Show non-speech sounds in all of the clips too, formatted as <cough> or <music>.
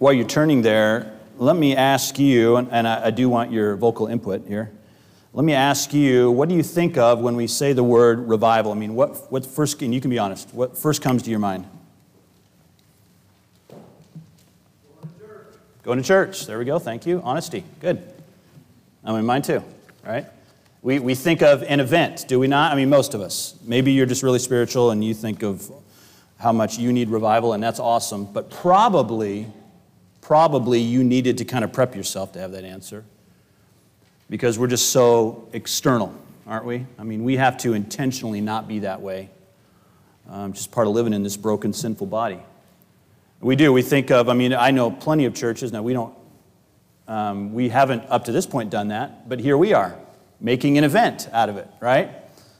while you're turning there, let me ask you, and, I do want your vocal input here. Let me ask you, what do you think of when we say the word revival? I mean, what, what first, and you can be honest, what first comes to your mind? Going to church. Going to church. There we go. Thank you. Honesty. Good. I mean, mine too, right? We, we think of an event, do we not? I mean, most of us. Maybe you're just really spiritual and you think of how much you need revival, and that's awesome. But probably, probably you needed to kind of prep yourself to have that answer because we're just so external, aren't we? I mean, we have to intentionally not be that way. Um, just part of living in this broken, sinful body. We do. We think of, I mean, I know plenty of churches. Now, we don't, um, we haven't up to this point done that, but here we are, making an event out of it, right?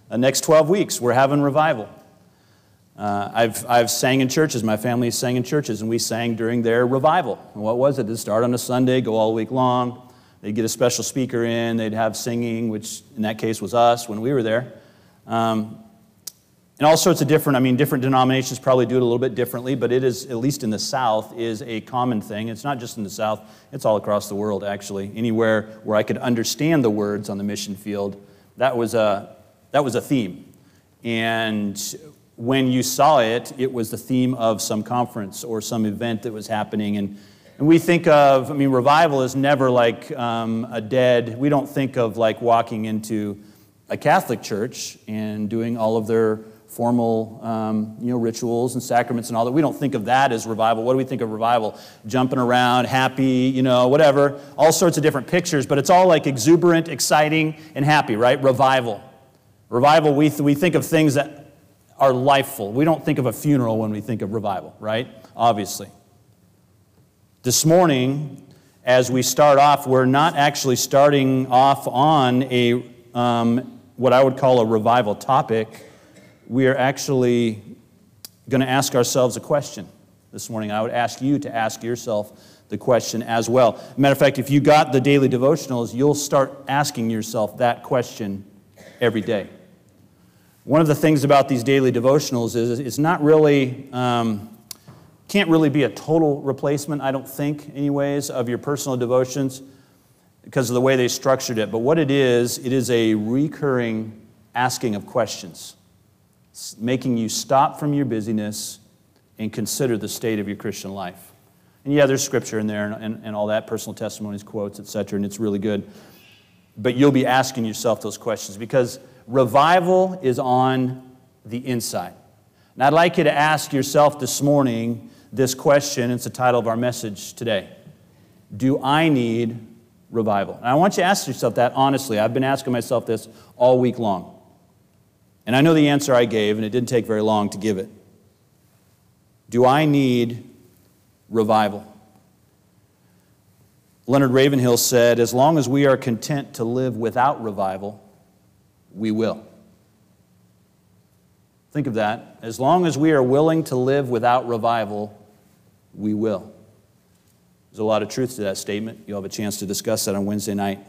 The next 12 weeks, we're having revival. Uh, I've, I've sang in churches. My family sang in churches, and we sang during their revival. And what was it? It'd start on a Sunday, go all week long. They'd get a special speaker in. They'd have singing, which in that case was us when we were there. Um, and all sorts of different, I mean, different denominations probably do it a little bit differently, but it is, at least in the South, is a common thing. It's not just in the South, it's all across the world, actually. Anywhere where I could understand the words on the mission field, that was a, that was a theme. And when you saw it, it was the theme of some conference or some event that was happening. And, and we think of, I mean, revival is never like um, a dead, we don't think of like walking into a Catholic church and doing all of their formal um, you know, rituals and sacraments and all that. We don't think of that as revival. What do we think of revival? Jumping around, happy, you know, whatever. All sorts of different pictures, but it's all like exuberant, exciting, and happy, right? Revival. Revival, we, th- we think of things that are lifeful. We don't think of a funeral when we think of revival, right? Obviously. This morning, as we start off, we're not actually starting off on a um, what I would call a revival topic we are actually going to ask ourselves a question this morning. I would ask you to ask yourself the question as well. Matter of fact, if you got the daily devotionals, you'll start asking yourself that question every day. One of the things about these daily devotionals is it's not really, um, can't really be a total replacement, I don't think, anyways, of your personal devotions because of the way they structured it. But what it is, it is a recurring asking of questions making you stop from your busyness and consider the state of your Christian life. And yeah, there's scripture in there and, and, and all that, personal testimonies, quotes, etc., and it's really good. But you'll be asking yourself those questions because revival is on the inside. And I'd like you to ask yourself this morning this question. It's the title of our message today Do I need revival? And I want you to ask yourself that honestly. I've been asking myself this all week long. And I know the answer I gave, and it didn't take very long to give it. Do I need revival? Leonard Ravenhill said, As long as we are content to live without revival, we will. Think of that. As long as we are willing to live without revival, we will. There's a lot of truth to that statement. You'll have a chance to discuss that on Wednesday night.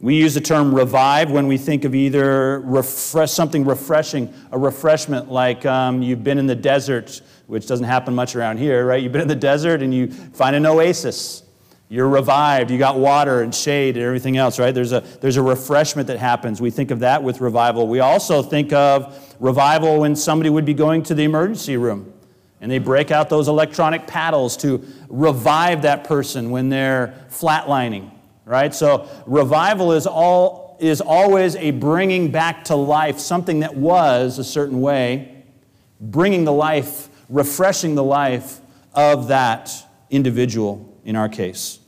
We use the term revive when we think of either refresh, something refreshing, a refreshment like um, you've been in the desert, which doesn't happen much around here, right? You've been in the desert and you find an oasis. You're revived. You got water and shade and everything else, right? There's a, there's a refreshment that happens. We think of that with revival. We also think of revival when somebody would be going to the emergency room and they break out those electronic paddles to revive that person when they're flatlining right? So revival is all is always a bringing back to life something that was a certain way, bringing the life, refreshing the life of that individual in our case.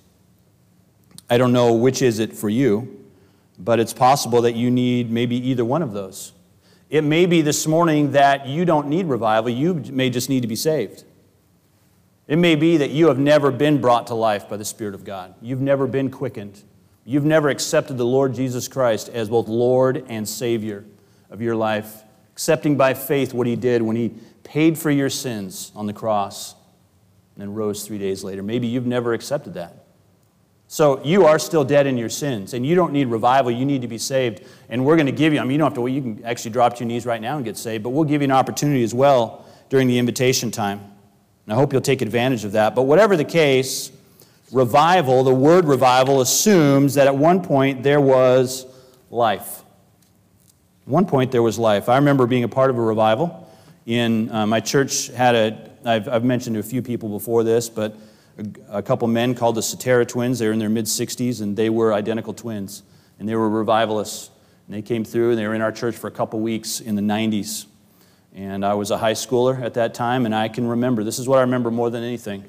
I don't know which is it for you, but it's possible that you need maybe either one of those. It may be this morning that you don't need revival, you may just need to be saved. It may be that you have never been brought to life by the Spirit of God. You've never been quickened. You've never accepted the Lord Jesus Christ as both Lord and Savior of your life, accepting by faith what He did when He paid for your sins on the cross and then rose three days later. Maybe you've never accepted that. So you are still dead in your sins, and you don't need revival. You need to be saved. And we're going to give you, I mean, you don't have to wait. You can actually drop to your knees right now and get saved, but we'll give you an opportunity as well during the invitation time. And I hope you'll take advantage of that. But whatever the case, revival, the word revival, assumes that at one point there was life. At one point there was life. I remember being a part of a revival. In uh, my church had a, I've, I've mentioned to a few people before this, but a, a couple men called the Sutera twins. They were in their mid 60s, and they were identical twins. And they were revivalists. And they came through, and they were in our church for a couple weeks in the 90s. And I was a high schooler at that time, and I can remember this is what I remember more than anything.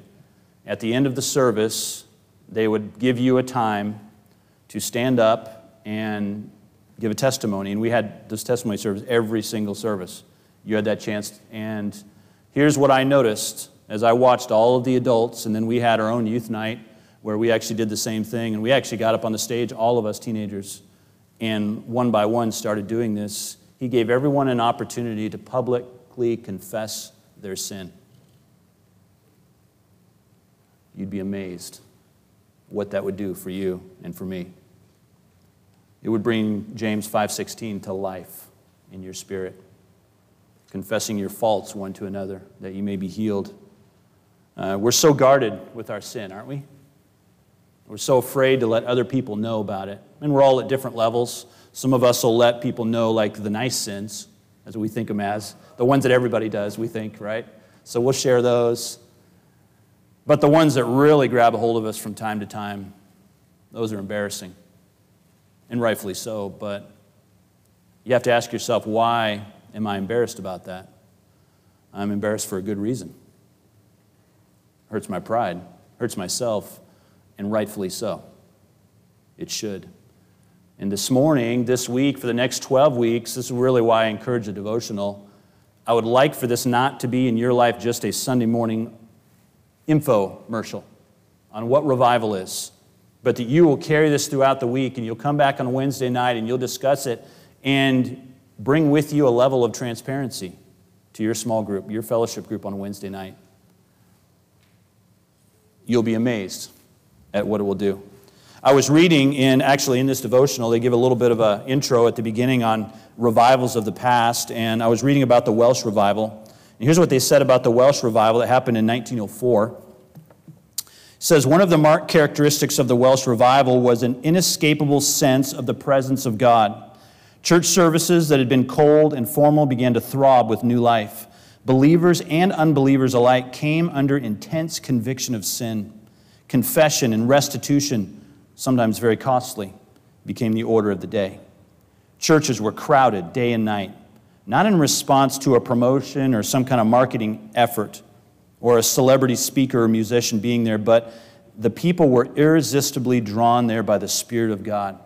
At the end of the service, they would give you a time to stand up and give a testimony. And we had this testimony service every single service. You had that chance. And here's what I noticed as I watched all of the adults, and then we had our own youth night where we actually did the same thing. And we actually got up on the stage, all of us teenagers, and one by one started doing this. He gave everyone an opportunity to publicly confess their sin. You'd be amazed what that would do for you and for me. It would bring James 5:16 to life in your spirit, confessing your faults one to another that you may be healed. Uh, we're so guarded with our sin, aren't we? We're so afraid to let other people know about it. And we're all at different levels. Some of us will let people know, like the nice sins, as we think of them as, the ones that everybody does, we think, right? So we'll share those. But the ones that really grab a hold of us from time to time, those are embarrassing. And rightfully so. But you have to ask yourself, why am I embarrassed about that? I'm embarrassed for a good reason. Hurts my pride, hurts myself, and rightfully so. It should. And this morning, this week, for the next 12 weeks, this is really why I encourage a devotional. I would like for this not to be in your life just a Sunday morning infomercial on what revival is, but that you will carry this throughout the week and you'll come back on Wednesday night and you'll discuss it and bring with you a level of transparency to your small group, your fellowship group on Wednesday night. You'll be amazed at what it will do. I was reading in, actually, in this devotional, they give a little bit of an intro at the beginning on revivals of the past, and I was reading about the Welsh revival. And here's what they said about the Welsh revival that happened in 1904. It says one of the marked characteristics of the Welsh revival was an inescapable sense of the presence of God. Church services that had been cold and formal began to throb with new life. Believers and unbelievers alike came under intense conviction of sin. Confession and restitution sometimes very costly, became the order of the day. Churches were crowded day and night, not in response to a promotion or some kind of marketing effort or a celebrity speaker or musician being there, but the people were irresistibly drawn there by the Spirit of God.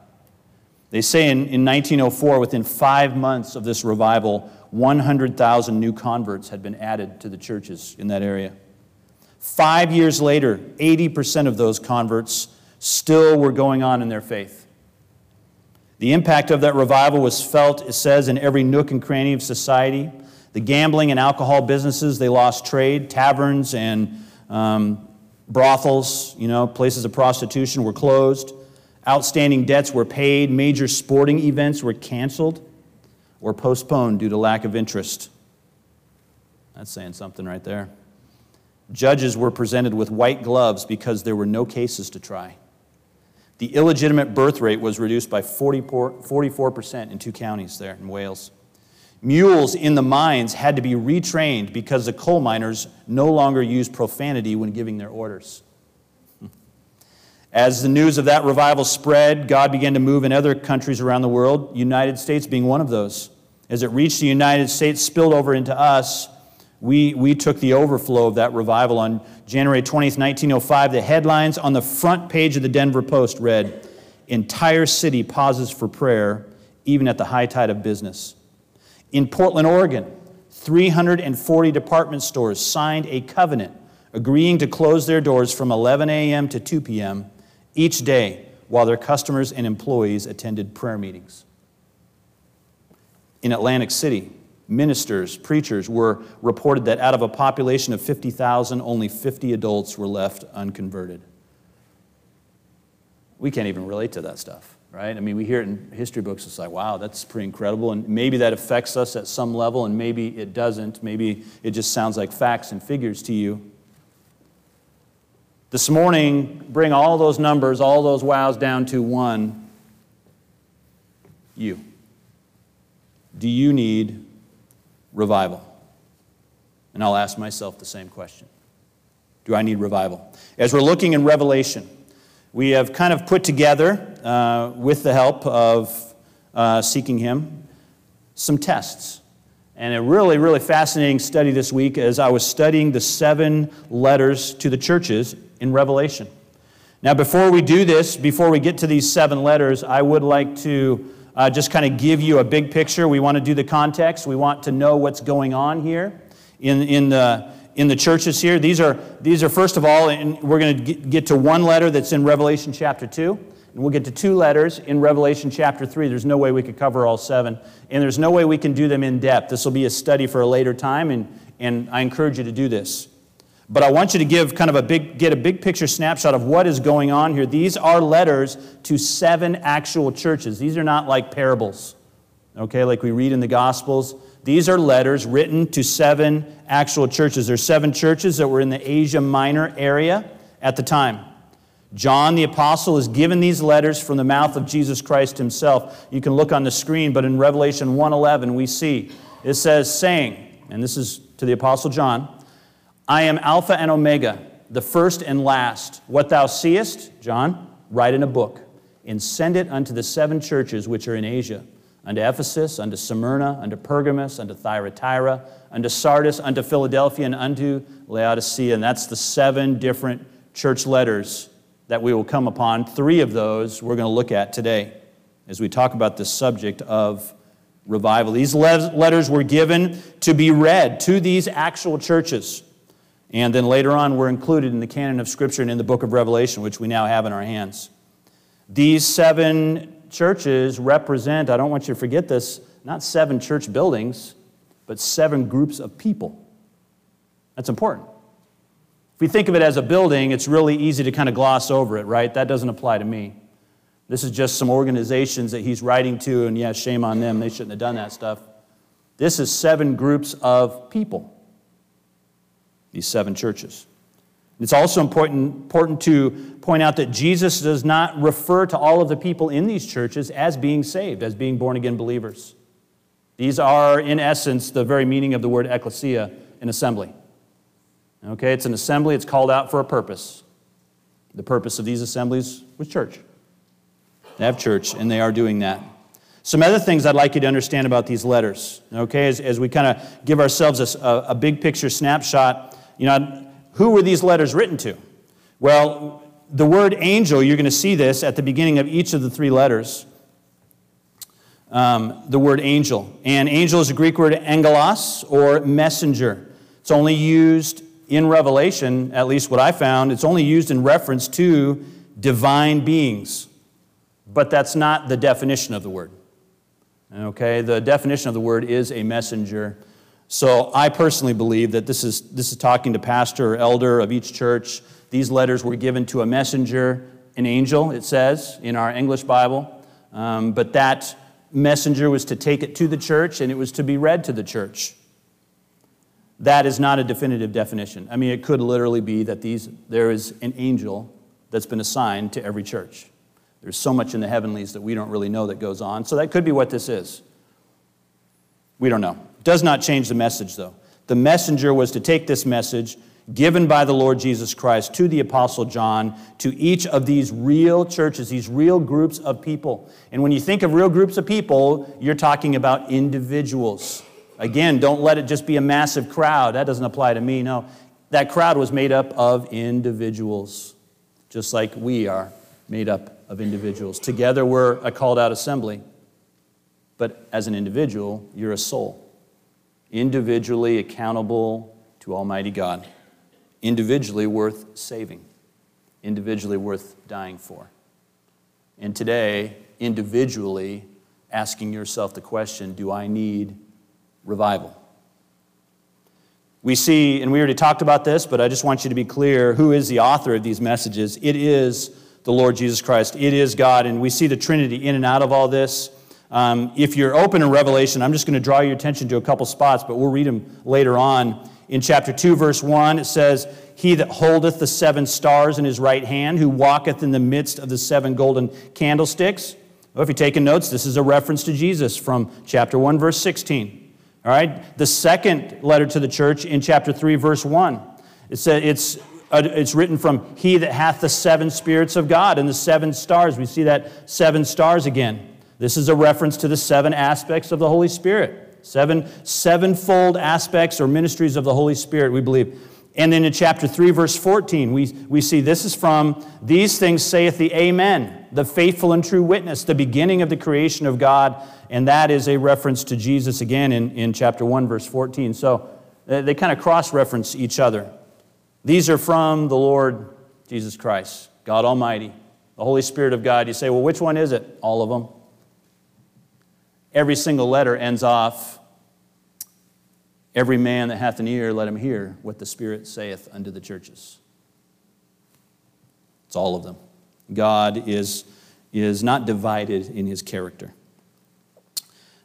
They say in, in 1904, within five months of this revival, 100,000 new converts had been added to the churches in that area. Five years later, 80% of those converts still were going on in their faith. The impact of that revival was felt, it says, in every nook and cranny of society. The gambling and alcohol businesses, they lost trade. Taverns and um, brothels, you know, places of prostitution were closed. Outstanding debts were paid. Major sporting events were canceled or postponed due to lack of interest. That's saying something right there. Judges were presented with white gloves because there were no cases to try. The illegitimate birth rate was reduced by 44% in two counties there in Wales. Mules in the mines had to be retrained because the coal miners no longer used profanity when giving their orders. As the news of that revival spread, God began to move in other countries around the world, United States being one of those. As it reached the United States, spilled over into us, we, we took the overflow of that revival on January 20th, 1905. The headlines on the front page of the Denver Post read, Entire city pauses for prayer, even at the high tide of business. In Portland, Oregon, 340 department stores signed a covenant agreeing to close their doors from 11 a.m. to 2 p.m. each day while their customers and employees attended prayer meetings. In Atlantic City, ministers, preachers were reported that out of a population of 50,000, only 50 adults were left unconverted. We can't even relate to that stuff, right? I mean, we hear it in history books. It's like, wow, that's pretty incredible. And maybe that affects us at some level, and maybe it doesn't. Maybe it just sounds like facts and figures to you. This morning, bring all those numbers, all those wows down to one you. Do you need revival? And I'll ask myself the same question Do I need revival? As we're looking in Revelation, we have kind of put together, uh, with the help of uh, Seeking Him, some tests. And a really, really fascinating study this week as I was studying the seven letters to the churches in Revelation. Now, before we do this, before we get to these seven letters, I would like to uh, just kind of give you a big picture. We want to do the context, we want to know what's going on here in, in, the, in the churches here. These are, these are, first of all, and we're going to get to one letter that's in Revelation chapter 2. And we'll get to two letters in Revelation chapter 3. There's no way we could cover all seven. And there's no way we can do them in depth. This will be a study for a later time, and, and I encourage you to do this. But I want you to give kind of a big, get a big picture snapshot of what is going on here. These are letters to seven actual churches. These are not like parables, okay, like we read in the Gospels. These are letters written to seven actual churches. There's seven churches that were in the Asia Minor area at the time. John the apostle is given these letters from the mouth of Jesus Christ himself. You can look on the screen, but in Revelation 1:11 we see it says saying, and this is to the apostle John, I am Alpha and Omega, the first and last. What thou seest, John, write in a book and send it unto the seven churches which are in Asia unto Ephesus, unto Smyrna, unto Pergamos, unto Thyatira, unto Sardis, unto Philadelphia, and unto Laodicea. And that's the seven different church letters that we will come upon. Three of those we're going to look at today as we talk about the subject of revival. These letters were given to be read to these actual churches. And then later on, were included in the canon of Scripture and in the book of Revelation, which we now have in our hands. These seven churches represent, I don't want you to forget this, not seven church buildings, but seven groups of people. That's important. If we think of it as a building, it's really easy to kind of gloss over it, right? That doesn't apply to me. This is just some organizations that he's writing to, and yeah, shame on them. They shouldn't have done that stuff. This is seven groups of people, these seven churches. It's also important, important to point out that Jesus does not refer to all of the people in these churches as being saved, as being born again believers. These are, in essence, the very meaning of the word ecclesia, an assembly. Okay, it's an assembly, it's called out for a purpose. The purpose of these assemblies was church. They have church, and they are doing that. Some other things I'd like you to understand about these letters, okay, as, as we kind of give ourselves a, a big picture snapshot. You know, who were these letters written to? Well, the word angel, you're going to see this at the beginning of each of the three letters. Um, the word angel. And angel is a Greek word angelos or messenger. It's only used in Revelation, at least what I found, it's only used in reference to divine beings. But that's not the definition of the word. Okay, the definition of the word is a messenger. So I personally believe that this is, this is talking to pastor or elder of each church. These letters were given to a messenger, an angel, it says in our English Bible. Um, but that messenger was to take it to the church and it was to be read to the church. That is not a definitive definition. I mean, it could literally be that these, there is an angel that's been assigned to every church. There's so much in the heavenlies that we don't really know that goes on. So that could be what this is. We don't know. Does not change the message, though. The messenger was to take this message given by the Lord Jesus Christ to the Apostle John, to each of these real churches, these real groups of people. And when you think of real groups of people, you're talking about individuals. Again, don't let it just be a massive crowd. That doesn't apply to me. No, that crowd was made up of individuals, just like we are made up of individuals. Together, we're a called out assembly. But as an individual, you're a soul individually accountable to Almighty God, individually worth saving, individually worth dying for. And today, individually asking yourself the question do I need revival? We see, and we already talked about this, but I just want you to be clear who is the author of these messages? It is the Lord Jesus Christ, it is God. And we see the Trinity in and out of all this. Um, if you're open in Revelation, I'm just going to draw your attention to a couple spots, but we'll read them later on. In chapter 2, verse 1, it says, He that holdeth the seven stars in his right hand, who walketh in the midst of the seven golden candlesticks. Well, if you're taking notes, this is a reference to Jesus from chapter 1, verse 16. All right? The second letter to the church in chapter 3, verse 1. It says it's, uh, it's written from He that hath the seven spirits of God and the seven stars. We see that seven stars again. This is a reference to the seven aspects of the Holy Spirit. Seven sevenfold aspects or ministries of the Holy Spirit, we believe. And then in chapter 3, verse 14, we, we see this is from These things saith the Amen, the faithful and true witness, the beginning of the creation of God. And that is a reference to Jesus again in, in chapter 1, verse 14. So they kind of cross reference each other. These are from the Lord Jesus Christ, God Almighty, the Holy Spirit of God. You say, well, which one is it? All of them. Every single letter ends off Every man that hath an ear, let him hear what the Spirit saith unto the churches. It's all of them. God is, is not divided in his character.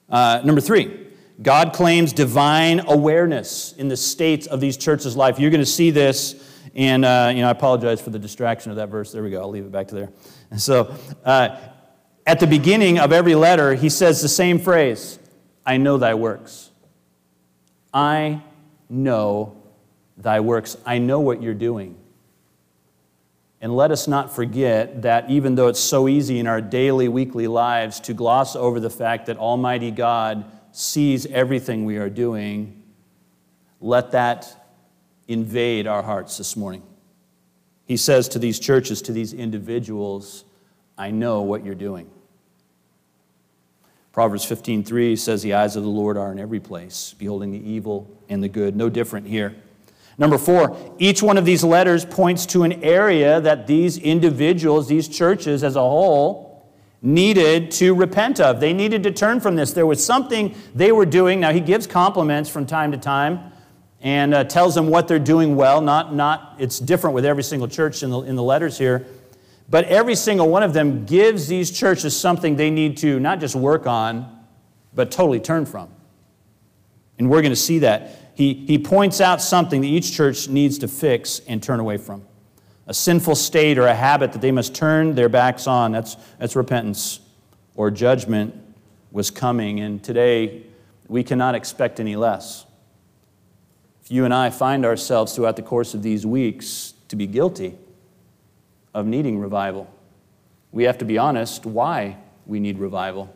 Uh, number three, God claims divine awareness in the state of these churches' life. You're going to see this, and uh, you know, I apologize for the distraction of that verse. There we go. I'll leave it back to there. So, uh, at the beginning of every letter, he says the same phrase I know thy works. I know thy works. I know what you're doing. And let us not forget that even though it's so easy in our daily, weekly lives to gloss over the fact that Almighty God sees everything we are doing, let that invade our hearts this morning. He says to these churches, to these individuals, I know what you're doing. Proverbs 15:3 says the eyes of the Lord are in every place, beholding the evil and the good. No different here. Number 4, each one of these letters points to an area that these individuals, these churches as a whole, needed to repent of. They needed to turn from this. There was something they were doing. Now he gives compliments from time to time and uh, tells them what they're doing well. Not, not, it's different with every single church in the, in the letters here. But every single one of them gives these churches something they need to not just work on, but totally turn from. And we're going to see that. He, he points out something that each church needs to fix and turn away from a sinful state or a habit that they must turn their backs on. That's, that's repentance or judgment was coming. And today, we cannot expect any less. If you and I find ourselves throughout the course of these weeks to be guilty, of needing revival. We have to be honest why we need revival.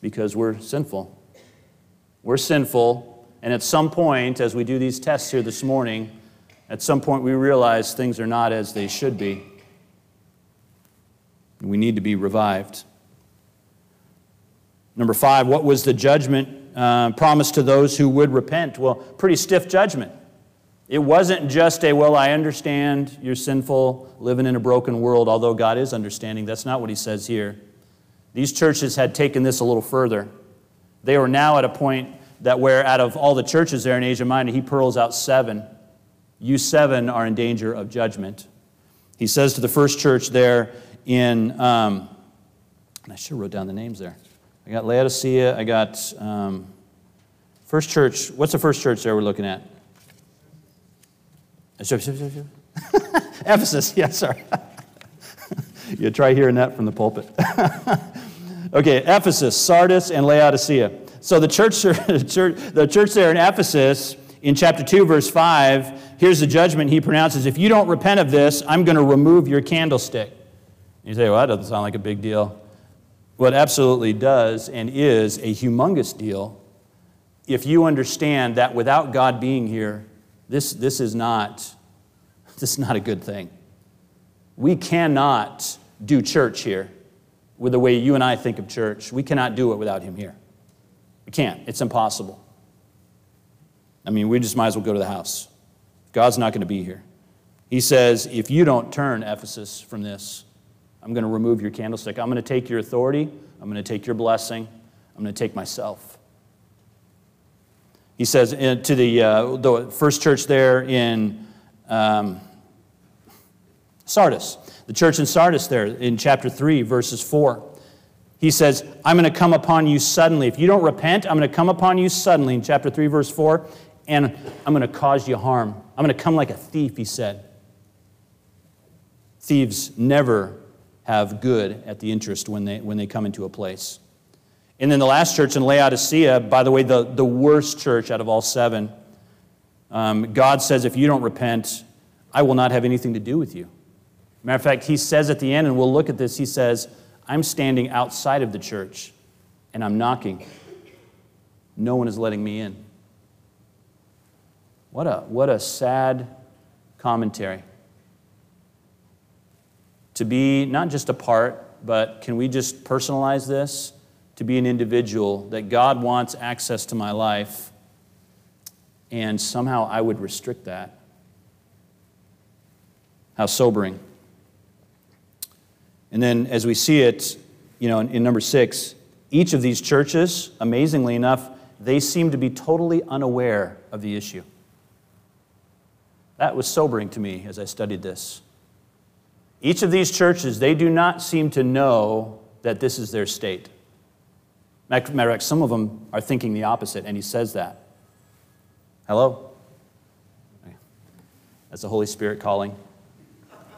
Because we're sinful. We're sinful, and at some point, as we do these tests here this morning, at some point we realize things are not as they should be. We need to be revived. Number five, what was the judgment uh, promised to those who would repent? Well, pretty stiff judgment. It wasn't just a, well, I understand you're sinful, living in a broken world, although God is understanding. That's not what he says here. These churches had taken this a little further. They were now at a point that where out of all the churches there in Asia Minor, he pearls out seven. You seven are in danger of judgment. He says to the first church there in, um, I should wrote down the names there. I got Laodicea, I got um, first church. What's the first church there we're looking at? Uh, <laughs> Ephesus, yeah, sorry. <laughs> you try hearing that from the pulpit. <laughs> okay, Ephesus, Sardis, and Laodicea. So the church, the church, the church there in Ephesus, in chapter 2, verse 5, here's the judgment he pronounces If you don't repent of this, I'm going to remove your candlestick. You say, well, that doesn't sound like a big deal. What absolutely does and is a humongous deal if you understand that without God being here, this, this, is not, <laughs> this is not a good thing. We cannot do church here with the way you and I think of church. We cannot do it without him here. We can't. It's impossible. I mean, we just might as well go to the house. God's not going to be here. He says, if you don't turn, Ephesus, from this, I'm going to remove your candlestick. I'm going to take your authority. I'm going to take your blessing. I'm going to take myself. He says to the, uh, the first church there in um, Sardis, the church in Sardis there in chapter 3, verses 4. He says, I'm going to come upon you suddenly. If you don't repent, I'm going to come upon you suddenly in chapter 3, verse 4. and I'm going to cause you harm. I'm going to come like a thief, he said. Thieves never have good at the interest when they, when they come into a place. And then the last church in Laodicea, by the way, the, the worst church out of all seven, um, God says, if you don't repent, I will not have anything to do with you. Matter of fact, he says at the end, and we'll look at this, he says, I'm standing outside of the church and I'm knocking. No one is letting me in. What a, what a sad commentary. To be not just a part, but can we just personalize this? To be an individual, that God wants access to my life, and somehow I would restrict that. How sobering. And then as we see it, you know, in, in number six, each of these churches, amazingly enough, they seem to be totally unaware of the issue. That was sobering to me as I studied this. Each of these churches, they do not seem to know that this is their state. Some of them are thinking the opposite, and he says that. Hello? That's the Holy Spirit calling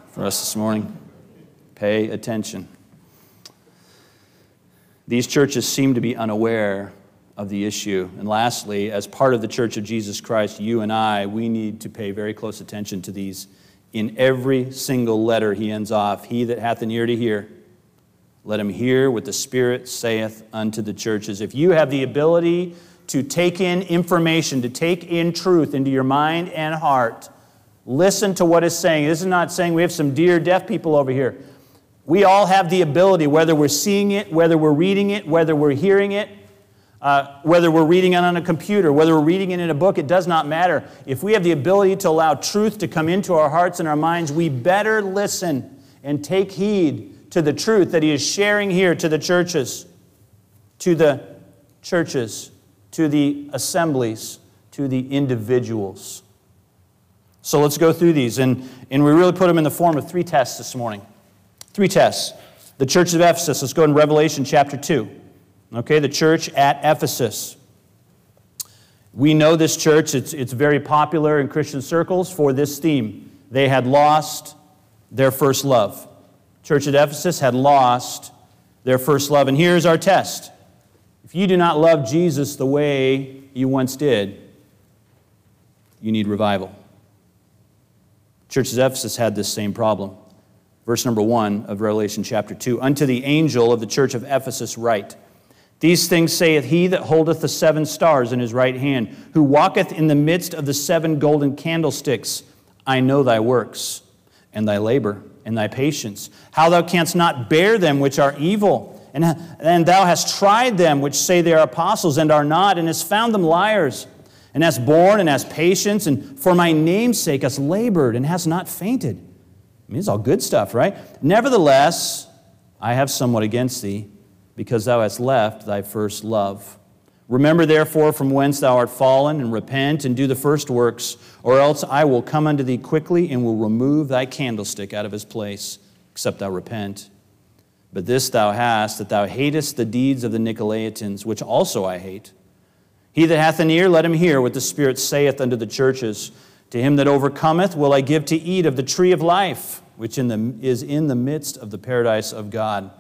for us this morning. Pay attention. These churches seem to be unaware of the issue. And lastly, as part of the Church of Jesus Christ, you and I, we need to pay very close attention to these. In every single letter, he ends off He that hath an ear to hear, let him hear what the Spirit saith unto the churches. If you have the ability to take in information, to take in truth into your mind and heart, listen to what is saying. This is not saying we have some dear deaf people over here. We all have the ability, whether we're seeing it, whether we're reading it, whether we're hearing it, uh, whether we're reading it on a computer, whether we're reading it in a book, it does not matter. If we have the ability to allow truth to come into our hearts and our minds, we better listen and take heed to the truth that He is sharing here to the churches, to the churches, to the assemblies, to the individuals. So let's go through these. And, and we really put them in the form of three tests this morning. Three tests. The church of Ephesus, let's go in Revelation chapter 2. Okay, the church at Ephesus. We know this church, it's, it's very popular in Christian circles for this theme. They had lost their first love. Church at Ephesus had lost their first love. And here's our test if you do not love Jesus the way you once did, you need revival. Church at Ephesus had this same problem. Verse number one of Revelation chapter 2 Unto the angel of the church of Ephesus, write, These things saith he that holdeth the seven stars in his right hand, who walketh in the midst of the seven golden candlesticks. I know thy works, and thy labor, and thy patience, how thou canst not bear them which are evil. And, and thou hast tried them which say they are apostles and are not, and hast found them liars, and hast borne and hast patience, and for my name's sake hast labored and hast not fainted. I mean, it's all good stuff, right? Nevertheless, I have somewhat against thee, because thou hast left thy first love. Remember therefore from whence thou art fallen, and repent and do the first works, or else I will come unto thee quickly and will remove thy candlestick out of his place, except thou repent. But this thou hast, that thou hatest the deeds of the Nicolaitans, which also I hate. He that hath an ear, let him hear what the Spirit saith unto the churches. To him that overcometh will I give to eat of the tree of life, which in the, is in the midst of the paradise of God.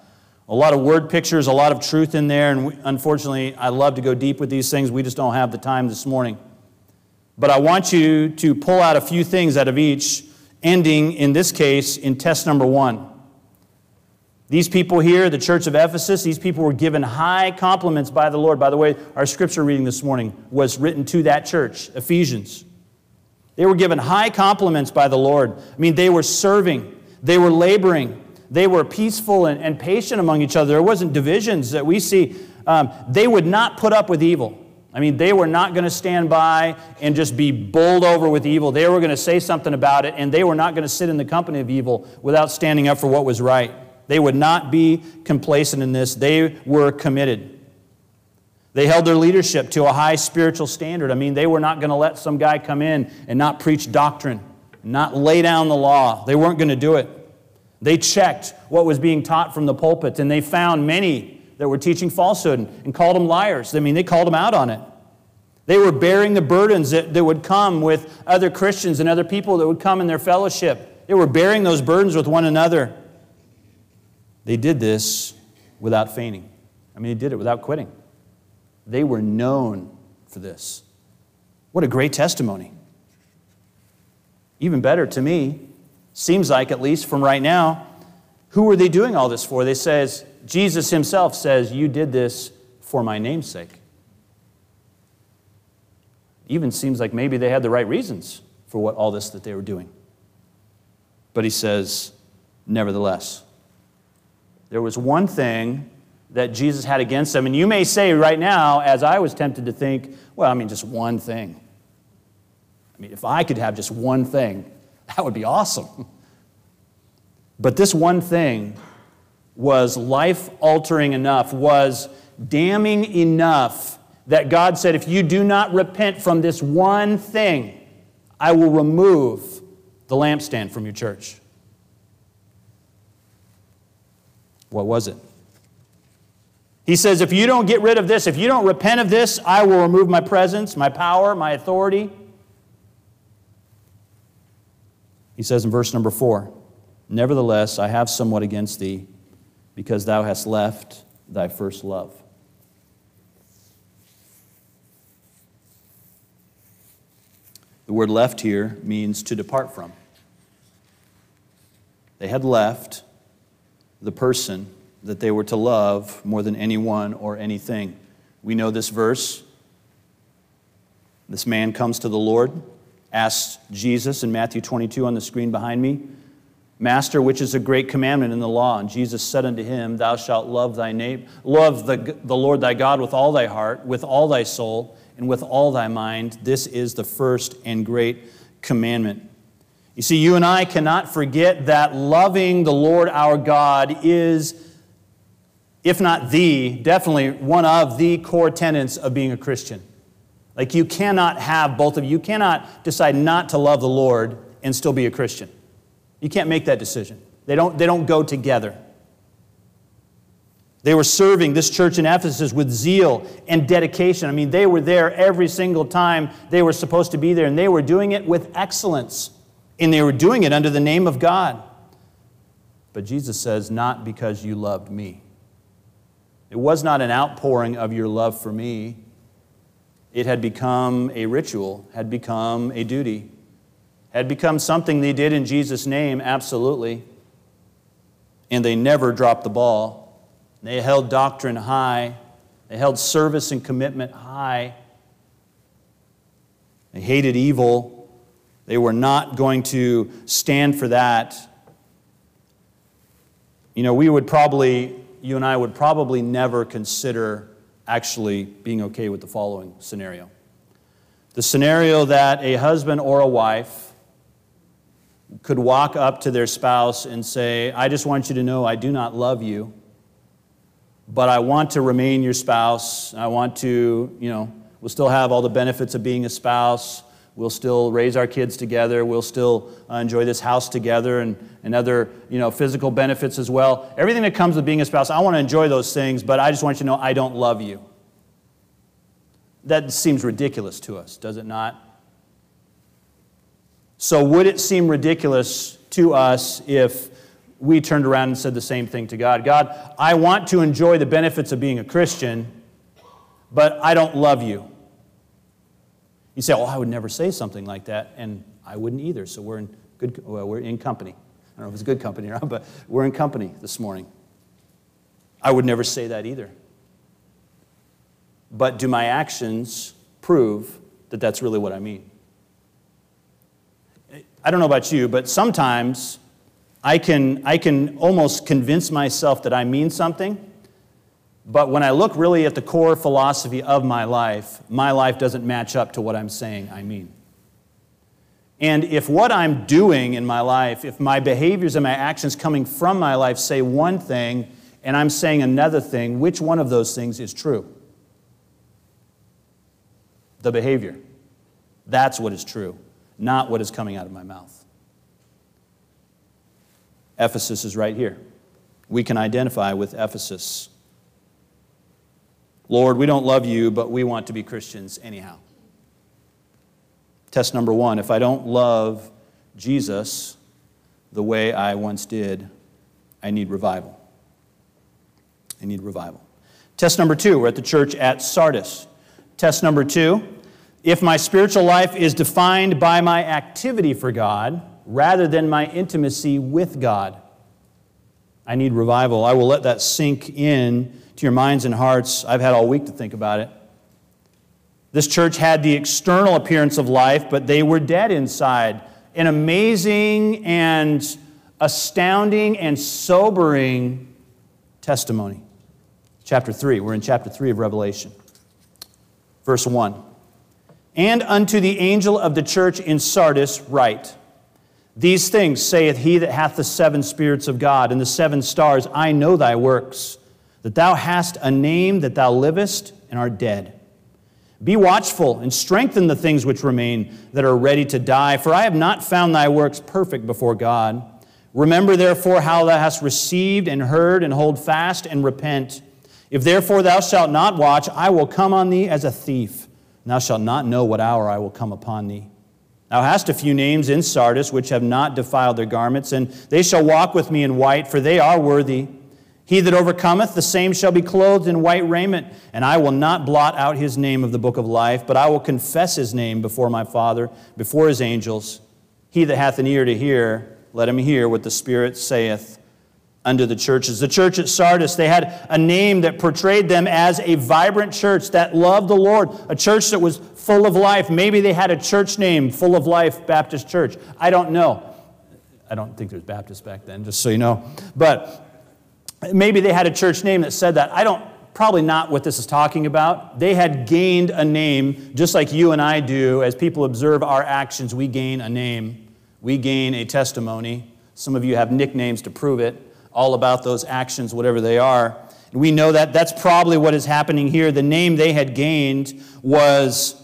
A lot of word pictures, a lot of truth in there, and we, unfortunately, I love to go deep with these things. We just don't have the time this morning. But I want you to pull out a few things out of each, ending in this case in test number one. These people here, the church of Ephesus, these people were given high compliments by the Lord. By the way, our scripture reading this morning was written to that church, Ephesians. They were given high compliments by the Lord. I mean, they were serving, they were laboring, they were peaceful and, and patient among each other. There wasn't divisions that we see. Um, they would not put up with evil. I mean, they were not going to stand by and just be bowled over with evil. They were going to say something about it, and they were not going to sit in the company of evil without standing up for what was right. They would not be complacent in this. They were committed. They held their leadership to a high spiritual standard. I mean, they were not going to let some guy come in and not preach doctrine, not lay down the law. They weren't going to do it. They checked what was being taught from the pulpit, and they found many that were teaching falsehood and called them liars. I mean, they called them out on it. They were bearing the burdens that, that would come with other Christians and other people that would come in their fellowship. They were bearing those burdens with one another. They did this without fainting. I mean, they did it without quitting. They were known for this. What a great testimony. Even better to me, seems like, at least from right now, who were they doing all this for? They says, Jesus himself says, You did this for my name's sake. Even seems like maybe they had the right reasons for what all this that they were doing. But he says, nevertheless, there was one thing that Jesus had against them. And you may say right now, as I was tempted to think, well, I mean, just one thing. I mean, if I could have just one thing, that would be awesome. But this one thing was life altering enough, was damning enough that God said, if you do not repent from this one thing, I will remove the lampstand from your church. What was it? He says, if you don't get rid of this, if you don't repent of this, I will remove my presence, my power, my authority. He says in verse number four, Nevertheless, I have somewhat against thee, because thou hast left thy first love. The word left here means to depart from. They had left the person that they were to love more than anyone or anything. We know this verse. This man comes to the Lord, asks Jesus in Matthew 22 on the screen behind me, Master, which is a great commandment in the law? And Jesus said unto him, Thou shalt love thy neighbor, love the, the Lord thy God with all thy heart, with all thy soul, and with all thy mind. This is the first and great commandment. You see, you and I cannot forget that loving the Lord our God is, if not the, definitely one of the core tenets of being a Christian. Like, you cannot have both of you. You cannot decide not to love the Lord and still be a Christian. You can't make that decision. They don't, they don't go together. They were serving this church in Ephesus with zeal and dedication. I mean, they were there every single time they were supposed to be there, and they were doing it with excellence. And they were doing it under the name of God. But Jesus says, Not because you loved me. It was not an outpouring of your love for me. It had become a ritual, had become a duty, had become something they did in Jesus' name, absolutely. And they never dropped the ball. They held doctrine high, they held service and commitment high. They hated evil. They were not going to stand for that. You know, we would probably, you and I would probably never consider actually being okay with the following scenario. The scenario that a husband or a wife could walk up to their spouse and say, I just want you to know I do not love you but I want to remain your spouse. I want to, you know, we'll still have all the benefits of being a spouse. We'll still raise our kids together. We'll still uh, enjoy this house together and, and other, you know, physical benefits as well. Everything that comes with being a spouse, I want to enjoy those things, but I just want you to know I don't love you. That seems ridiculous to us, does it not? So, would it seem ridiculous to us if we turned around and said the same thing to God God, I want to enjoy the benefits of being a Christian, but I don't love you. You say, Oh, I would never say something like that, and I wouldn't either. So we're in good well, we're in company. I don't know if it's good company or not, but we're in company this morning. I would never say that either. But do my actions prove that that's really what I mean? I don't know about you, but sometimes I can, I can almost convince myself that I mean something, but when I look really at the core philosophy of my life, my life doesn't match up to what I'm saying I mean. And if what I'm doing in my life, if my behaviors and my actions coming from my life say one thing and I'm saying another thing, which one of those things is true? The behavior. That's what is true, not what is coming out of my mouth. Ephesus is right here. We can identify with Ephesus. Lord, we don't love you, but we want to be Christians anyhow. Test number one if I don't love Jesus the way I once did, I need revival. I need revival. Test number two, we're at the church at Sardis. Test number two, if my spiritual life is defined by my activity for God rather than my intimacy with God, I need revival. I will let that sink in to your minds and hearts. I've had all week to think about it. This church had the external appearance of life, but they were dead inside. An amazing and astounding and sobering testimony. Chapter 3. We're in chapter 3 of Revelation. Verse 1. And unto the angel of the church in Sardis write, These things saith he that hath the seven spirits of God and the seven stars. I know thy works, that thou hast a name, that thou livest and art dead. Be watchful and strengthen the things which remain that are ready to die, for I have not found thy works perfect before God. Remember therefore how thou hast received and heard, and hold fast and repent. If therefore thou shalt not watch, I will come on thee as a thief, and thou shalt not know what hour I will come upon thee. Thou hast a few names in Sardis which have not defiled their garments, and they shall walk with me in white, for they are worthy. He that overcometh, the same shall be clothed in white raiment, and I will not blot out his name of the book of life, but I will confess his name before my Father, before his angels. He that hath an ear to hear, let him hear what the Spirit saith unto the churches. The church at Sardis, they had a name that portrayed them as a vibrant church that loved the Lord, a church that was full of life. Maybe they had a church name, Full of Life Baptist Church. I don't know. I don't think there was Baptist back then, just so you know. But maybe they had a church name that said that. I don't, probably not what this is talking about. They had gained a name, just like you and I do. As people observe our actions, we gain a name, we gain a testimony. Some of you have nicknames to prove it all about those actions, whatever they are. We know that that's probably what is happening here. The name they had gained was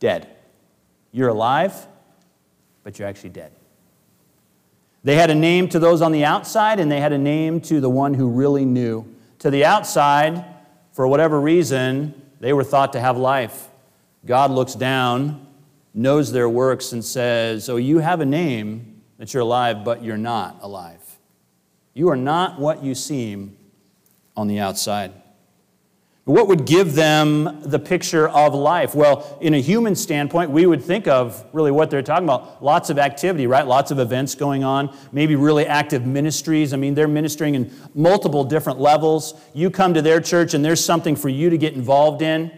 dead. You're alive, but you're actually dead. They had a name to those on the outside, and they had a name to the one who really knew. To the outside, for whatever reason, they were thought to have life. God looks down, knows their works, and says, Oh, you have a name that you're alive, but you're not alive. You are not what you seem on the outside. What would give them the picture of life? Well, in a human standpoint, we would think of really what they're talking about. Lots of activity, right? Lots of events going on, maybe really active ministries. I mean, they're ministering in multiple different levels. You come to their church and there's something for you to get involved in.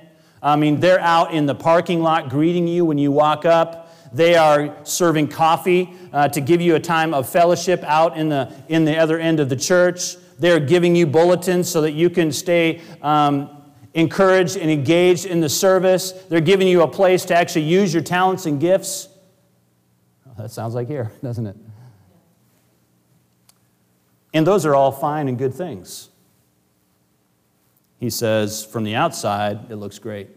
I mean, they're out in the parking lot greeting you when you walk up. They are serving coffee uh, to give you a time of fellowship out in the, in the other end of the church. They're giving you bulletins so that you can stay um, encouraged and engaged in the service. They're giving you a place to actually use your talents and gifts. Oh, that sounds like here, <laughs> doesn't it? And those are all fine and good things. He says, from the outside, it looks great.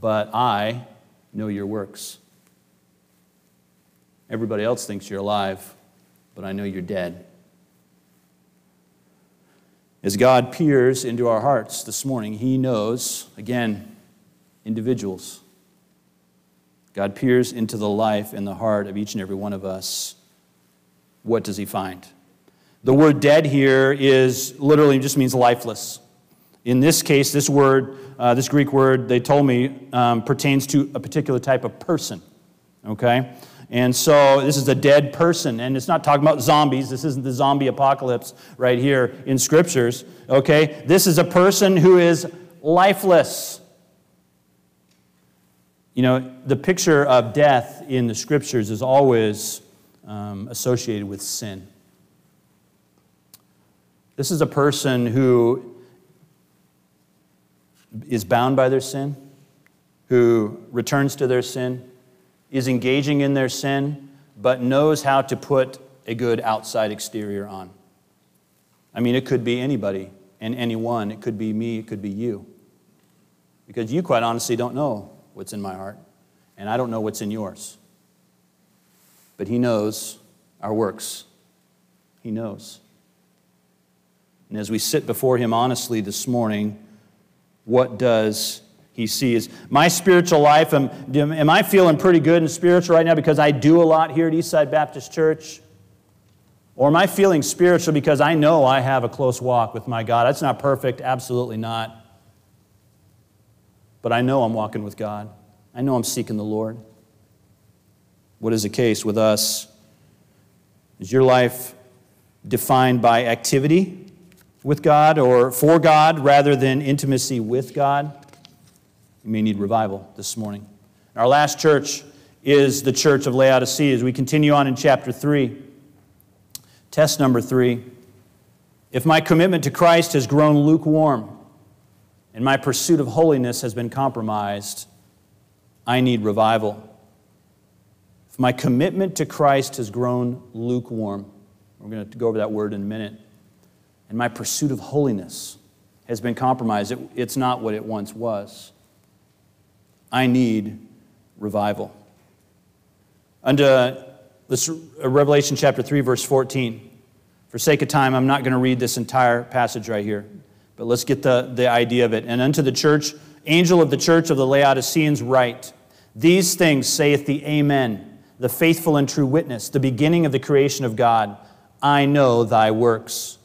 But I know your works. Everybody else thinks you're alive, but I know you're dead. As God peers into our hearts this morning, He knows, again, individuals. God peers into the life and the heart of each and every one of us. What does He find? The word dead here is literally just means lifeless. In this case, this word, uh, this Greek word, they told me, um, pertains to a particular type of person. Okay? And so this is a dead person, and it's not talking about zombies. This isn't the zombie apocalypse right here in scriptures. Okay? This is a person who is lifeless. You know, the picture of death in the scriptures is always um, associated with sin. This is a person who is bound by their sin, who returns to their sin, is engaging in their sin, but knows how to put a good outside exterior on. I mean, it could be anybody and anyone. It could be me, it could be you. Because you, quite honestly, don't know what's in my heart, and I don't know what's in yours. But He knows our works. He knows. And as we sit before Him honestly this morning, what does he sees. My spiritual life, am, am I feeling pretty good and spiritual right now because I do a lot here at Eastside Baptist Church? Or am I feeling spiritual because I know I have a close walk with my God? That's not perfect, absolutely not. But I know I'm walking with God. I know I'm seeking the Lord. What is the case with us? Is your life defined by activity with God or for God rather than intimacy with God? You may need revival this morning. Our last church is the church of Laodicea. As we continue on in chapter 3, test number 3 if my commitment to Christ has grown lukewarm and my pursuit of holiness has been compromised, I need revival. If my commitment to Christ has grown lukewarm, we're going to go over that word in a minute, and my pursuit of holiness has been compromised, it, it's not what it once was. I need revival. Under this, uh, Revelation chapter 3, verse 14. For sake of time, I'm not going to read this entire passage right here, but let's get the, the idea of it. And unto the church, angel of the church of the Laodiceans, write These things saith the Amen, the faithful and true witness, the beginning of the creation of God. I know thy works.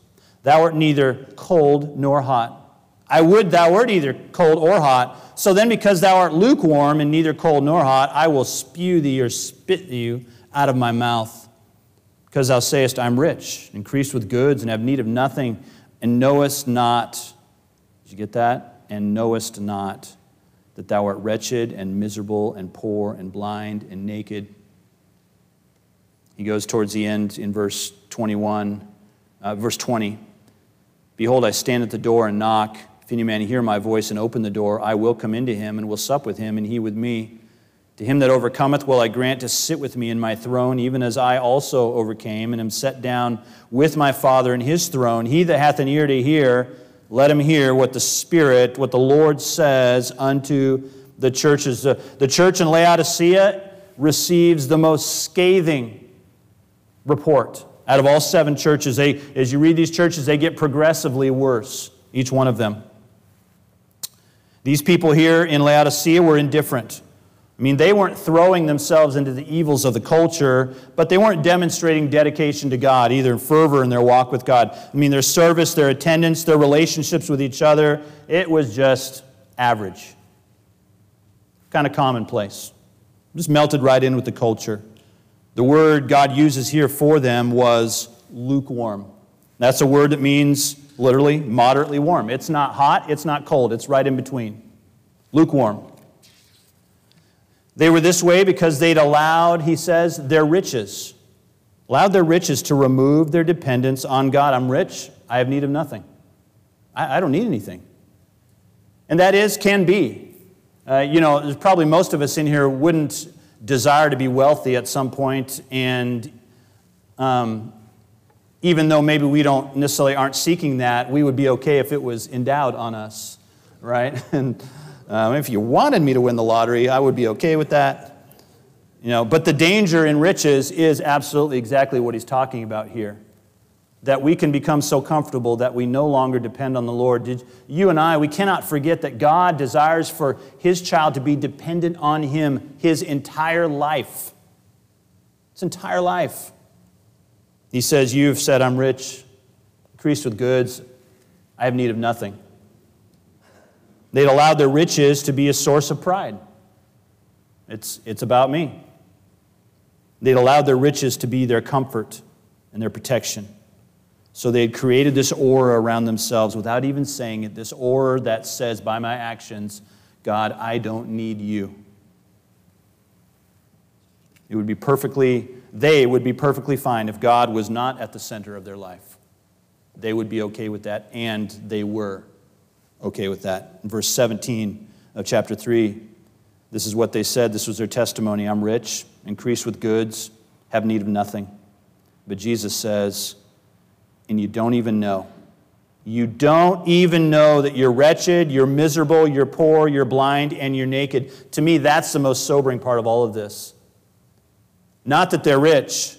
Thou art neither cold nor hot. I would thou wert either cold or hot. So then, because thou art lukewarm and neither cold nor hot, I will spew thee or spit you out of my mouth. Because thou sayest, I'm rich, increased with goods, and have need of nothing, and knowest not. Did you get that? And knowest not that thou art wretched and miserable and poor and blind and naked. He goes towards the end in verse 21, uh, verse 20. Behold, I stand at the door and knock. If any man hear my voice and open the door, I will come into him and will sup with him, and he with me. To him that overcometh will I grant to sit with me in my throne, even as I also overcame and am set down with my Father in his throne. He that hath an ear to hear, let him hear what the Spirit, what the Lord says unto the churches. The, church in Laodicea receives the most scathing report out of all seven churches. They, as you read these churches, they get progressively worse, each one of them. These people here in Laodicea were indifferent. I mean, they weren't throwing themselves into the evils of the culture, but they weren't demonstrating dedication to God, either fervor in their walk with God. I mean, their service, their attendance, their relationships with each other, it was just average. Kind of commonplace. Just melted right in with the culture. The word God uses here for them was lukewarm. That's a word that means literally moderately warm. It's not hot, it's not cold, it's right in between. Lukewarm. They were this way because they'd allowed, he says, their riches, allowed their riches to remove their dependence on God. I'm rich, I have need of nothing. I, I don't need anything. And that is, can be. Uh, you know, probably most of us in here wouldn't desire to be wealthy at some point, and um, even though maybe we don't necessarily aren't seeking that, we would be okay if it was endowed on us, right? <laughs> and um, if you wanted me to win the lottery, I would be okay with that. You know, but the danger in riches is absolutely exactly what he's talking about here. That we can become so comfortable that we no longer depend on the Lord. Did, you and I, we cannot forget that God desires for his child to be dependent on him his entire life. His entire life. He says, You've said, I'm rich, increased with goods, I have need of nothing. They'd allowed their riches to be a source of pride. It's, it's about me. They'd allowed their riches to be their comfort and their protection. So they had created this aura around themselves without even saying it, this aura that says, by my actions, God, I don't need you. It would be perfectly, they would be perfectly fine if God was not at the center of their life. They would be okay with that, and they were okay with that. In verse 17 of chapter 3, this is what they said. This was their testimony I'm rich, increased with goods, have need of nothing. But Jesus says, and you don't even know. You don't even know that you're wretched, you're miserable, you're poor, you're blind, and you're naked. To me, that's the most sobering part of all of this. Not that they're rich,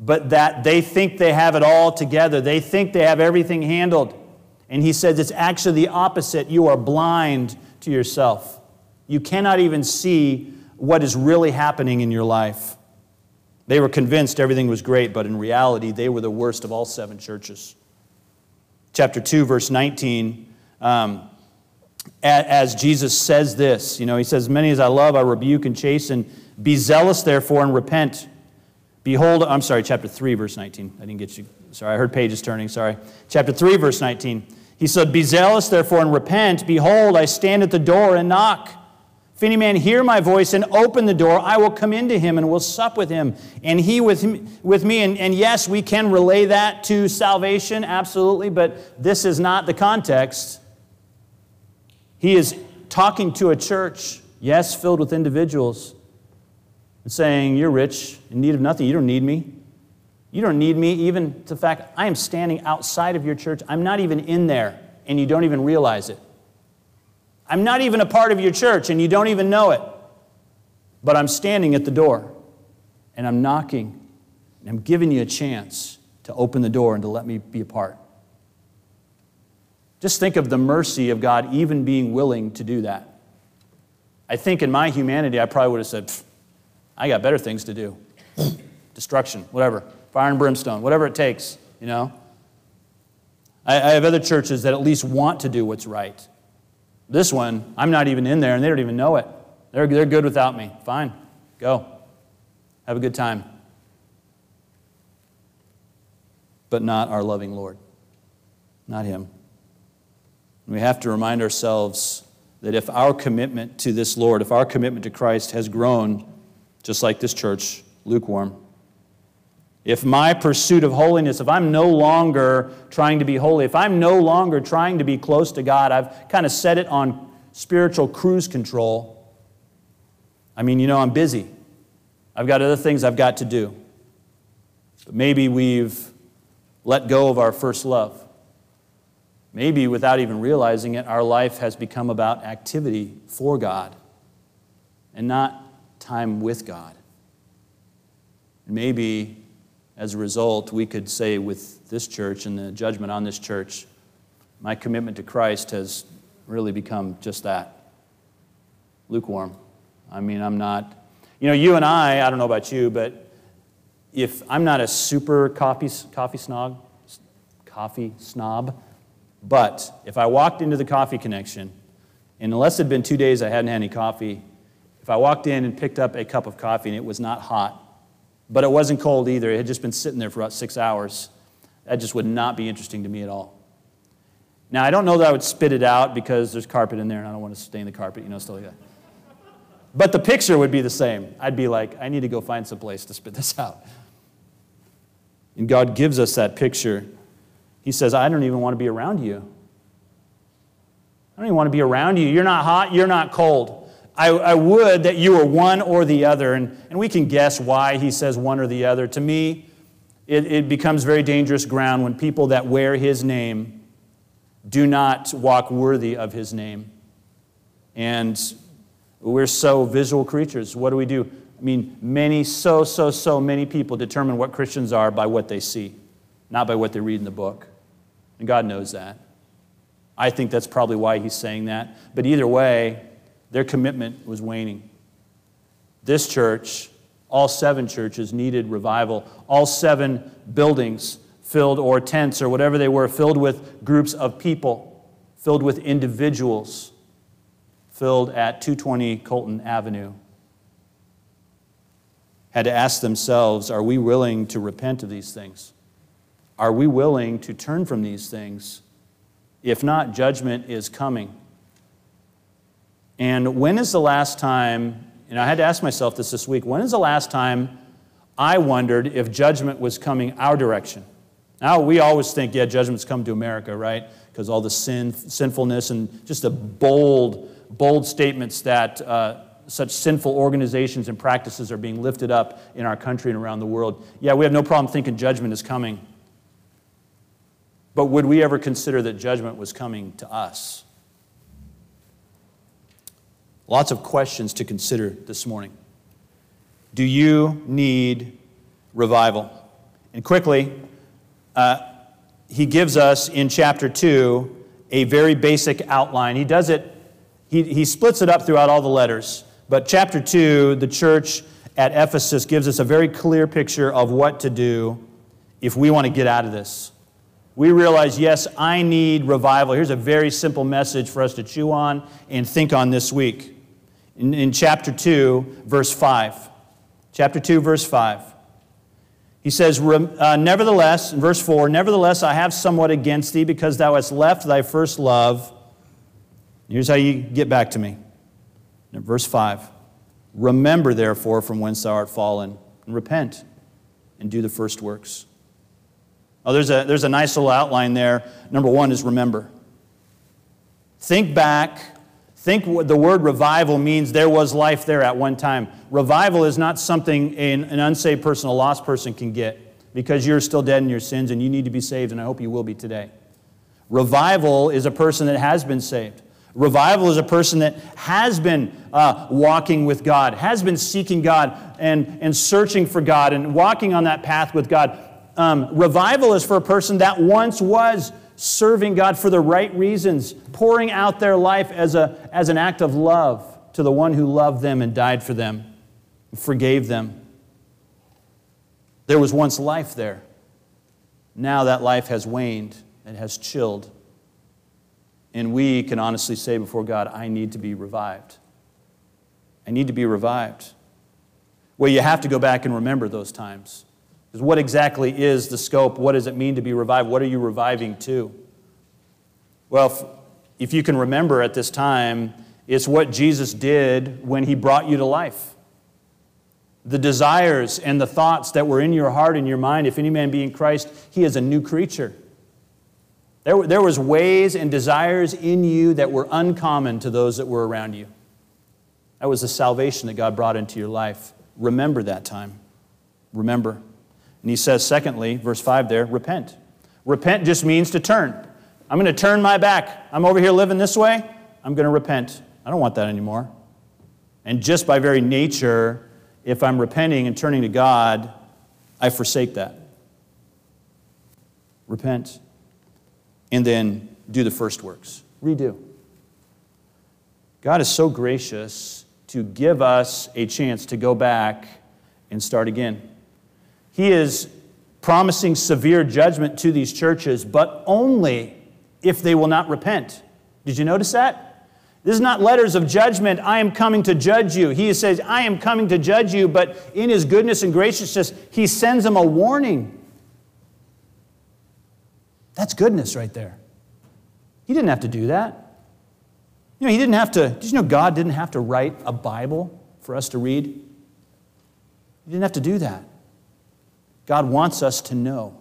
but that they think they have it all together. They think they have everything handled. And he says it's actually the opposite. You are blind to yourself. You cannot even see what is really happening in your life. They were convinced everything was great, but in reality, they were the worst of all seven churches. Chapter 2, verse 19, um, as Jesus says this, you know, he says, Many as I love, I rebuke and chasten. Be zealous, therefore, and repent. Behold, I'm sorry, chapter 3, verse 19. I didn't get you. Sorry, I heard pages turning. Sorry. Chapter 3, verse 19. He said, Be zealous, therefore, and repent. Behold, I stand at the door and knock. If any man hear my voice and open the door, I will come into him and will sup with him, and he with, him, with me. And, and yes, we can relay that to salvation, absolutely, but this is not the context. He is talking to a church, yes, filled with individuals, and saying, You're rich, in need of nothing. You don't need me. You don't need me, even to the fact I am standing outside of your church. I'm not even in there, and you don't even realize it. I'm not even a part of your church and you don't even know it. But I'm standing at the door and I'm knocking and I'm giving you a chance to open the door and to let me be a part. Just think of the mercy of God even being willing to do that. I think in my humanity, I probably would have said, I got better things to do. Destruction, whatever. Fire and brimstone, whatever it takes, you know. I, I have other churches that at least want to do what's right. This one, I'm not even in there and they don't even know it. They're, they're good without me. Fine, go. Have a good time. But not our loving Lord, not Him. We have to remind ourselves that if our commitment to this Lord, if our commitment to Christ has grown, just like this church, lukewarm, if my pursuit of holiness, if I'm no longer trying to be holy, if I'm no longer trying to be close to God, I've kind of set it on spiritual cruise control. I mean, you know, I'm busy. I've got other things I've got to do. But maybe we've let go of our first love. Maybe without even realizing it, our life has become about activity for God and not time with God. Maybe as a result, we could say with this church and the judgment on this church, my commitment to Christ has really become just that lukewarm. I mean, I'm not, you know, you and I, I don't know about you, but if I'm not a super coffee, coffee snob, coffee snob, but if I walked into the coffee connection, and unless it had been two days I hadn't had any coffee, if I walked in and picked up a cup of coffee and it was not hot, but it wasn't cold either. It had just been sitting there for about six hours. That just would not be interesting to me at all. Now, I don't know that I would spit it out because there's carpet in there and I don't want to stain the carpet, you know, stuff like that. But the picture would be the same. I'd be like, I need to go find some place to spit this <laughs> out. And God gives us that picture. He says, I don't even want to be around you. I don't even want to be around you. You're not hot, you're not cold. I, I would that you were one or the other. And, and we can guess why he says one or the other. To me, it, it becomes very dangerous ground when people that wear his name do not walk worthy of his name. And we're so visual creatures. What do we do? I mean, many, so, so, so many people determine what Christians are by what they see, not by what they read in the book. And God knows that. I think that's probably why he's saying that. But either way, their commitment was waning. This church, all seven churches, needed revival. All seven buildings filled, or tents, or whatever they were, filled with groups of people, filled with individuals, filled at 220 Colton Avenue. Had to ask themselves are we willing to repent of these things? Are we willing to turn from these things? If not, judgment is coming. And when is the last time, and I had to ask myself this this week, when is the last time I wondered if judgment was coming our direction? Now, we always think, yeah, judgment's come to America, right? Because all the sin, sinfulness and just the bold, bold statements that uh, such sinful organizations and practices are being lifted up in our country and around the world. Yeah, we have no problem thinking judgment is coming. But would we ever consider that judgment was coming to us? Lots of questions to consider this morning. Do you need revival? And quickly, uh, he gives us in chapter 2 a very basic outline. He does it he, he splits it up throughout all the letters. But chapter 2, the church at Ephesus gives us a very clear picture of what to do if we want to get out of this. We realize, yes, I need revival. Here's a very simple message for us to chew on and think on this week. In, in chapter 2, verse 5. Chapter 2, verse 5. He says, uh, Nevertheless, in verse 4, Nevertheless, I have somewhat against thee because thou hast left thy first love. Here's how you get back to me. In verse 5 Remember, therefore, from whence thou art fallen, and repent, and do the first works. Oh, there's a, there's a nice little outline there. Number one is remember. Think back. Think the word revival means there was life there at one time. Revival is not something an, an unsaved person, a lost person can get because you're still dead in your sins and you need to be saved, and I hope you will be today. Revival is a person that has been saved. Revival is a person that has been uh, walking with God, has been seeking God and, and searching for God and walking on that path with God. Um, revival is for a person that once was serving God for the right reasons, pouring out their life as, a, as an act of love to the one who loved them and died for them, forgave them. There was once life there. Now that life has waned, it has chilled. And we can honestly say before God, I need to be revived. I need to be revived. Well, you have to go back and remember those times. What exactly is the scope? What does it mean to be revived? What are you reviving to? Well, if, if you can remember at this time, it's what Jesus did when he brought you to life. The desires and the thoughts that were in your heart and your mind, if any man be in Christ, he is a new creature. There, there was ways and desires in you that were uncommon to those that were around you. That was the salvation that God brought into your life. Remember that time. Remember. And he says, secondly, verse 5 there, repent. Repent just means to turn. I'm going to turn my back. I'm over here living this way. I'm going to repent. I don't want that anymore. And just by very nature, if I'm repenting and turning to God, I forsake that. Repent and then do the first works. Redo. God is so gracious to give us a chance to go back and start again. He is promising severe judgment to these churches, but only if they will not repent. Did you notice that? This is not letters of judgment. I am coming to judge you. He says, I am coming to judge you, but in his goodness and graciousness, he sends them a warning. That's goodness right there. He didn't have to do that. You know, he didn't have to, did you know God didn't have to write a Bible for us to read? He didn't have to do that. God wants us to know.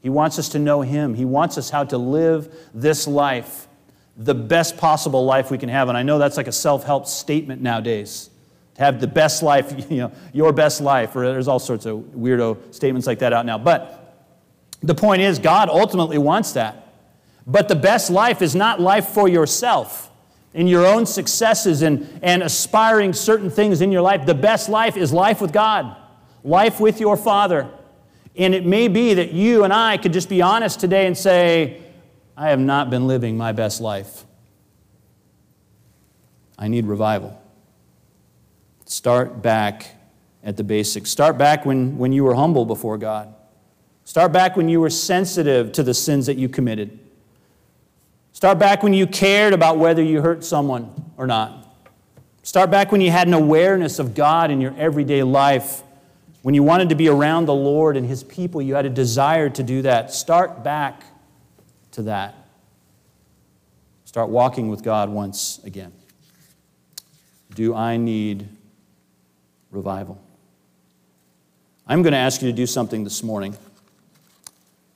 He wants us to know Him. He wants us how to live this life, the best possible life we can have. And I know that's like a self help statement nowadays. To have the best life, <laughs> you know, your best life, or there's all sorts of weirdo statements like that out now. But the point is, God ultimately wants that. But the best life is not life for yourself in your own successes and, and aspiring certain things in your life. The best life is life with God, life with your Father. And it may be that you and I could just be honest today and say, I have not been living my best life. I need revival. Start back at the basics. Start back when, when you were humble before God. Start back when you were sensitive to the sins that you committed. Start back when you cared about whether you hurt someone or not. Start back when you had an awareness of God in your everyday life. When you wanted to be around the Lord and His people, you had a desire to do that. Start back to that. Start walking with God once again. Do I need revival? I'm going to ask you to do something this morning.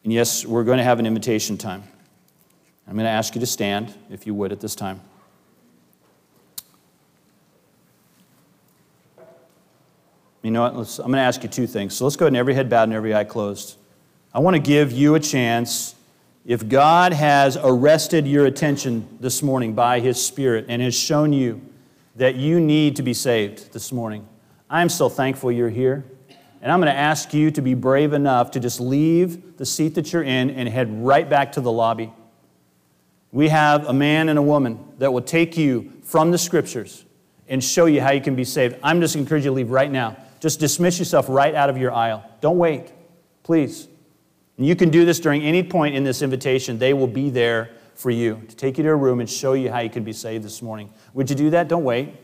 And yes, we're going to have an invitation time. I'm going to ask you to stand, if you would, at this time. You know what? I'm going to ask you two things. So let's go ahead and every head bowed and every eye closed. I want to give you a chance. If God has arrested your attention this morning by His Spirit and has shown you that you need to be saved this morning, I'm so thankful you're here. And I'm going to ask you to be brave enough to just leave the seat that you're in and head right back to the lobby. We have a man and a woman that will take you from the scriptures and show you how you can be saved. I'm just encouraging you to leave right now. Just dismiss yourself right out of your aisle. Don't wait, please. And you can do this during any point in this invitation. They will be there for you to take you to a room and show you how you can be saved this morning. Would you do that? Don't wait.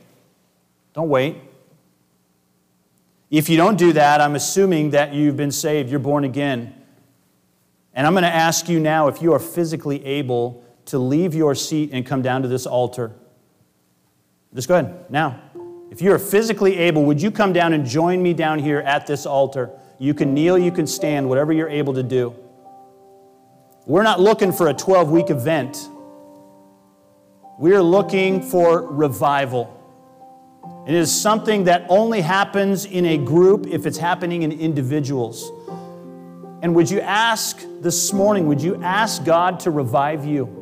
Don't wait. If you don't do that, I'm assuming that you've been saved, you're born again. And I'm going to ask you now if you are physically able to leave your seat and come down to this altar. Just go ahead now. If you are physically able, would you come down and join me down here at this altar? You can kneel, you can stand, whatever you're able to do. We're not looking for a 12 week event. We're looking for revival. It is something that only happens in a group if it's happening in individuals. And would you ask this morning, would you ask God to revive you?